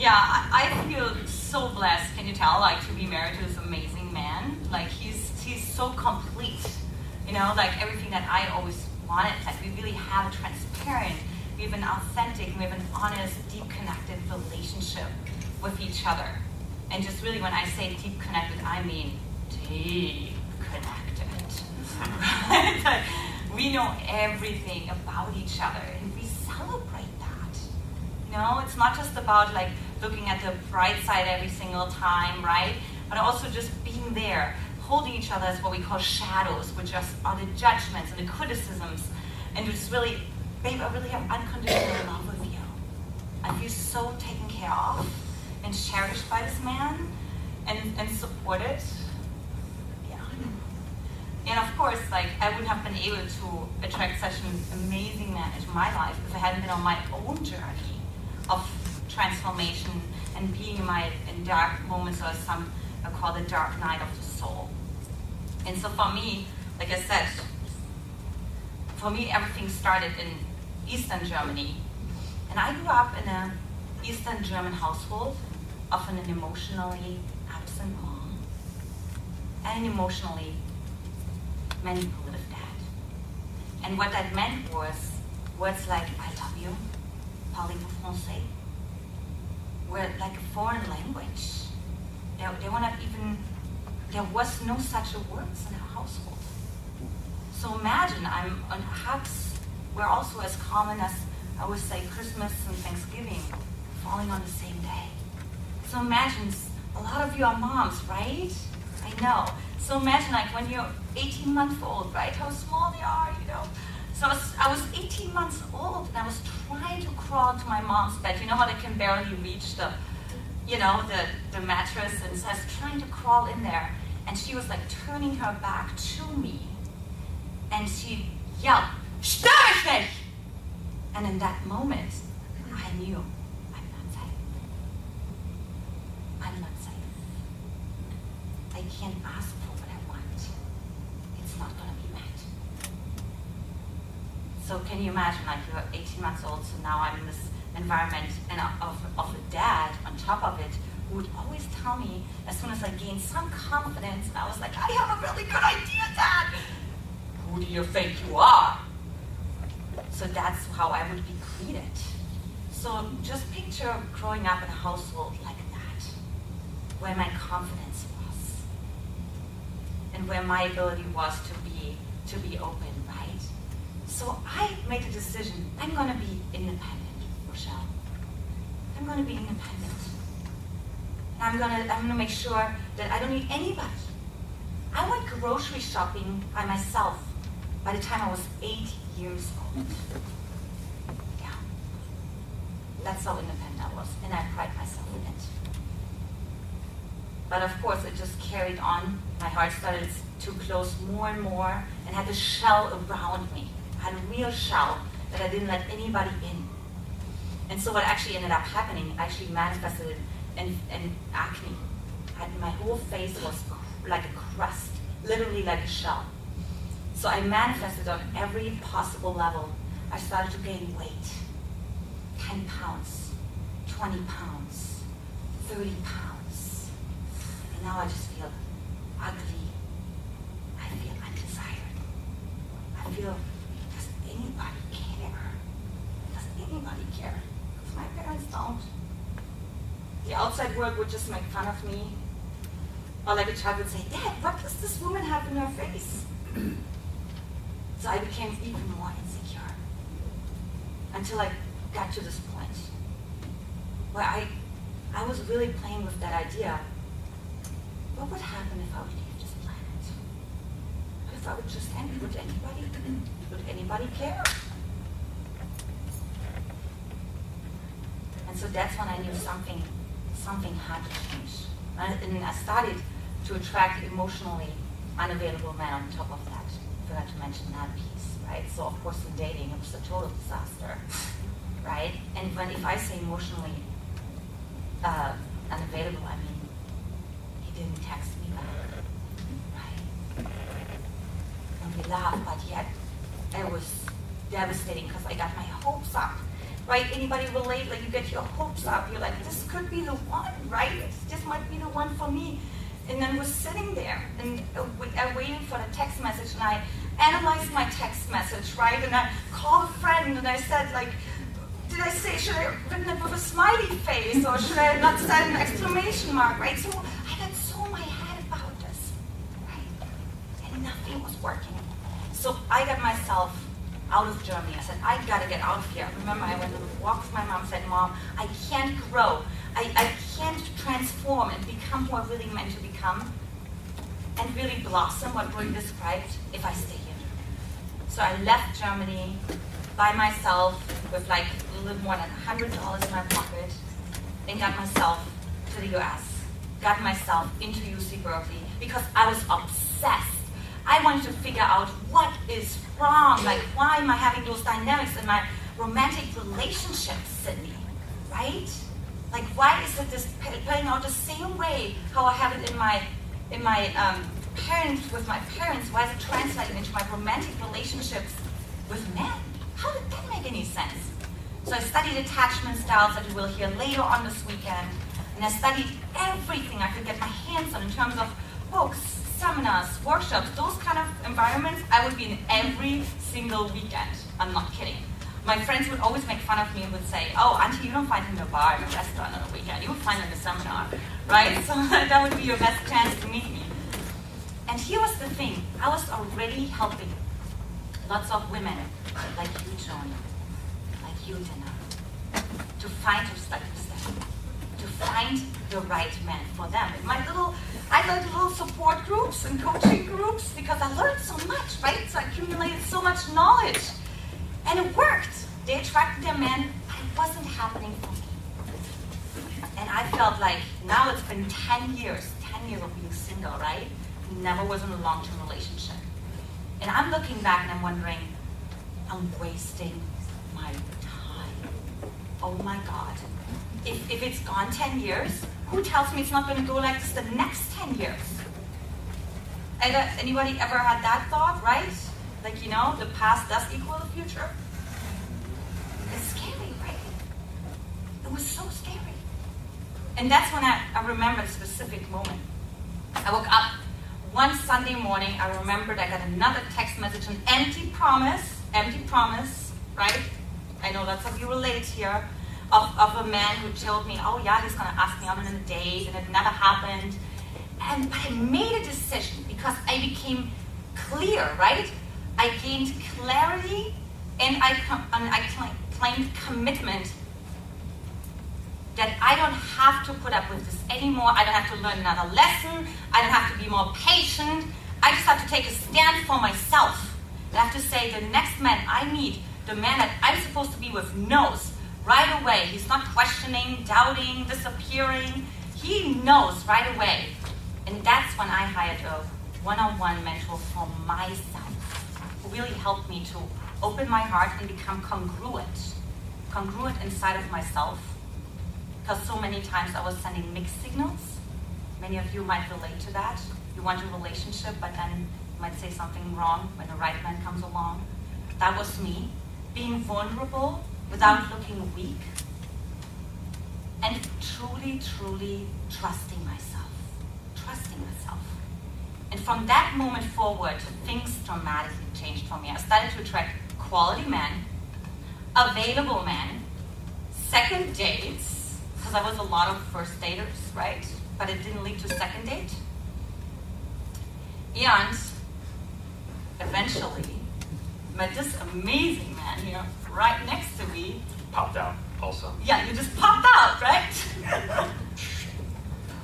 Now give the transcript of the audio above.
Yeah, I, feel so blessed. Can you tell? Like to be married to this amazing man. Like he's he's so complete. You know, like everything that I always wanted. Like we really have a transparent, we have an authentic, we have an honest, deep connected relationship with each other. And just really, when I say deep connected, I mean deep connected. We know everything about each other, and we celebrate that. You know, it's not just about like looking at the bright side every single time, right? But also just being there, holding each other as what we call shadows, which are the judgments and the criticisms, and just really, babe, I really have unconditional love with you. I feel so taken care of and cherished by this man and, and supported. Yeah. And of course, like I wouldn't have been able to attract such an amazing man into my life if I hadn't been on my own journey of transformation and being in my in dark moments or some I call the dark night of the soul. And so for me, like I said, for me everything started in Eastern Germany. And I grew up in an Eastern German household, often an emotionally absent mom, and an emotionally manipulative dad. And what that meant was words like, I love you, parlez-vous français, were like a foreign language. There, there were not even, there was no such a words in our household. So imagine I'm on hugs were also as common as I would say Christmas and Thanksgiving falling on the same day. So imagine a lot of you are moms, right? I know. So imagine like when you're 18 months old, right? How small they are, you know. So I was, I was 18 months old and I was trying to crawl to my mom's bed. You know how they can barely reach the, you know, the, the mattress. And so I was trying to crawl in there. And she was like turning her back to me. And she yelled, Stör mich! And in that moment, I knew I'm not safe. I'm not safe. I can't ask for what I want. It's not going to be met. So can you imagine, like you're 18 months old, so now I'm in this environment and of, of a dad on top of it who would always tell me as soon as I gained some confidence, I was like, I have a really good idea, Dad. Who do you think you are? So that's how I would be greeted. So just picture growing up in a household like that, where my confidence was, and where my ability was to be to be open, right? So I made a decision. I'm going to be independent, Rochelle. I'm going to be independent. And I'm going to I'm going to make sure that I don't need anybody. I went grocery shopping by myself by the time I was eight years old. Yeah. That's how independent I was, and I pride myself in it. But of course, it just carried on. My heart started to close more and more and had a shell around me. Had a real shell that I didn't let anybody in. And so what actually ended up happening actually manifested in, in acne. And my whole face was like a crust, literally like a shell. So I manifested on every possible level. I started to gain weight. 10 pounds, 20 pounds, 30 pounds. And now I just feel ugly. I feel undesired. I feel, does anybody care? Does anybody care? Because my parents don't. The outside world would just make fun of me. Or like a child would say, Dad, what does this woman have in her face? So I became even more insecure until I got to this point where I, I was really playing with that idea. What would happen if I would leave this planet? What if I would just end? Would anybody, would anybody care? And so that's when I knew something, something had to change. And I started to attract emotionally unavailable men on top of that forgot to mention that piece, right? So of course in dating it was a total disaster, right? And when if I say emotionally uh, unavailable, I mean he didn't text me back, right? And we laughed, but yet it was devastating because I got my hopes up right? Anybody relate? Like you get your hopes up. You're like, this could be the one, right? This might be the one for me. And then we're sitting there and uh, I'm waiting for the text message, and I analyzed my text message, right? And I called a friend and I said, like, did I say, should I have written it with a smiley face or should I have not said an exclamation mark, right? So I got so in my head about this, right? And nothing was working. So I got myself out of Germany. I said, I gotta get out of here. Remember, I went and walked with my mom, said, Mom, I can't grow. I, I can't transform and become who I'm really meant to become and really blossom what Brie described if I stay here. So I left Germany by myself with like a little more than $100 in my pocket and got myself to the US. Got myself into UC Berkeley because I was obsessed. I wanted to figure out what is wrong, like why am I having those dynamics in my romantic relationships, Sydney, right? Like why is it this playing out the same way how I have it in my in my um, parents with my parents? Why is it translating into my romantic relationships with men? How did that make any sense? So I studied attachment styles that you will hear later on this weekend, and I studied everything I could get my hands on in terms of books, seminars, workshops, those kind of environments. I would be in every single weekend. I'm not kidding. My friends would always make fun of me and would say, "Oh, Auntie, you don't find him in a bar in a restaurant on a weekend. You would find him in a seminar, right? So that would be your best chance to meet me." And here was the thing: I was already helping lots of women like you, Joan, like you, Dina, to find a step, to find the right man for them. In my little, I led little support groups and coaching groups because I learned so much, right? So I accumulated so much knowledge. And it worked. They attracted their men, but it wasn't happening for me. And I felt like now it's been 10 years, 10 years of being single, right? Never was in a long term relationship. And I'm looking back and I'm wondering, I'm wasting my time. Oh my God. If, if it's gone 10 years, who tells me it's not going to go like this the next 10 years? Uh, anybody ever had that thought, right? Like, you know, the past does equal the future? It's scary, right? It was so scary. And that's when I, I remember a specific moment. I woke up one Sunday morning, I remembered I got another text message, an empty promise empty promise, right? I know lots of you relate here, of, of a man who told me, oh yeah, he's gonna ask me out on a date, and it never happened. And I made a decision because I became clear, right? I gained clarity and I, and I claimed commitment that I don't have to put up with this anymore. I don't have to learn another lesson. I don't have to be more patient. I just have to take a stand for myself. I have to say the next man I meet, the man that I'm supposed to be with, knows right away. He's not questioning, doubting, disappearing. He knows right away. And that's when I hired a one-on-one mentor for myself, who really helped me to open my heart and become congruent, congruent inside of myself. Because so many times I was sending mixed signals. Many of you might relate to that. You want a relationship, but then you might say something wrong when the right man comes along. That was me, being vulnerable without looking and truly, truly trusting myself. Trusting myself. And from that moment forward, things dramatically changed for me. I started to attract quality men, available men, second dates, because I was a lot of first daters, right? But it didn't lead to second date. And eventually met this amazing man here right next to me. Popped out Yeah, you just popped out, right?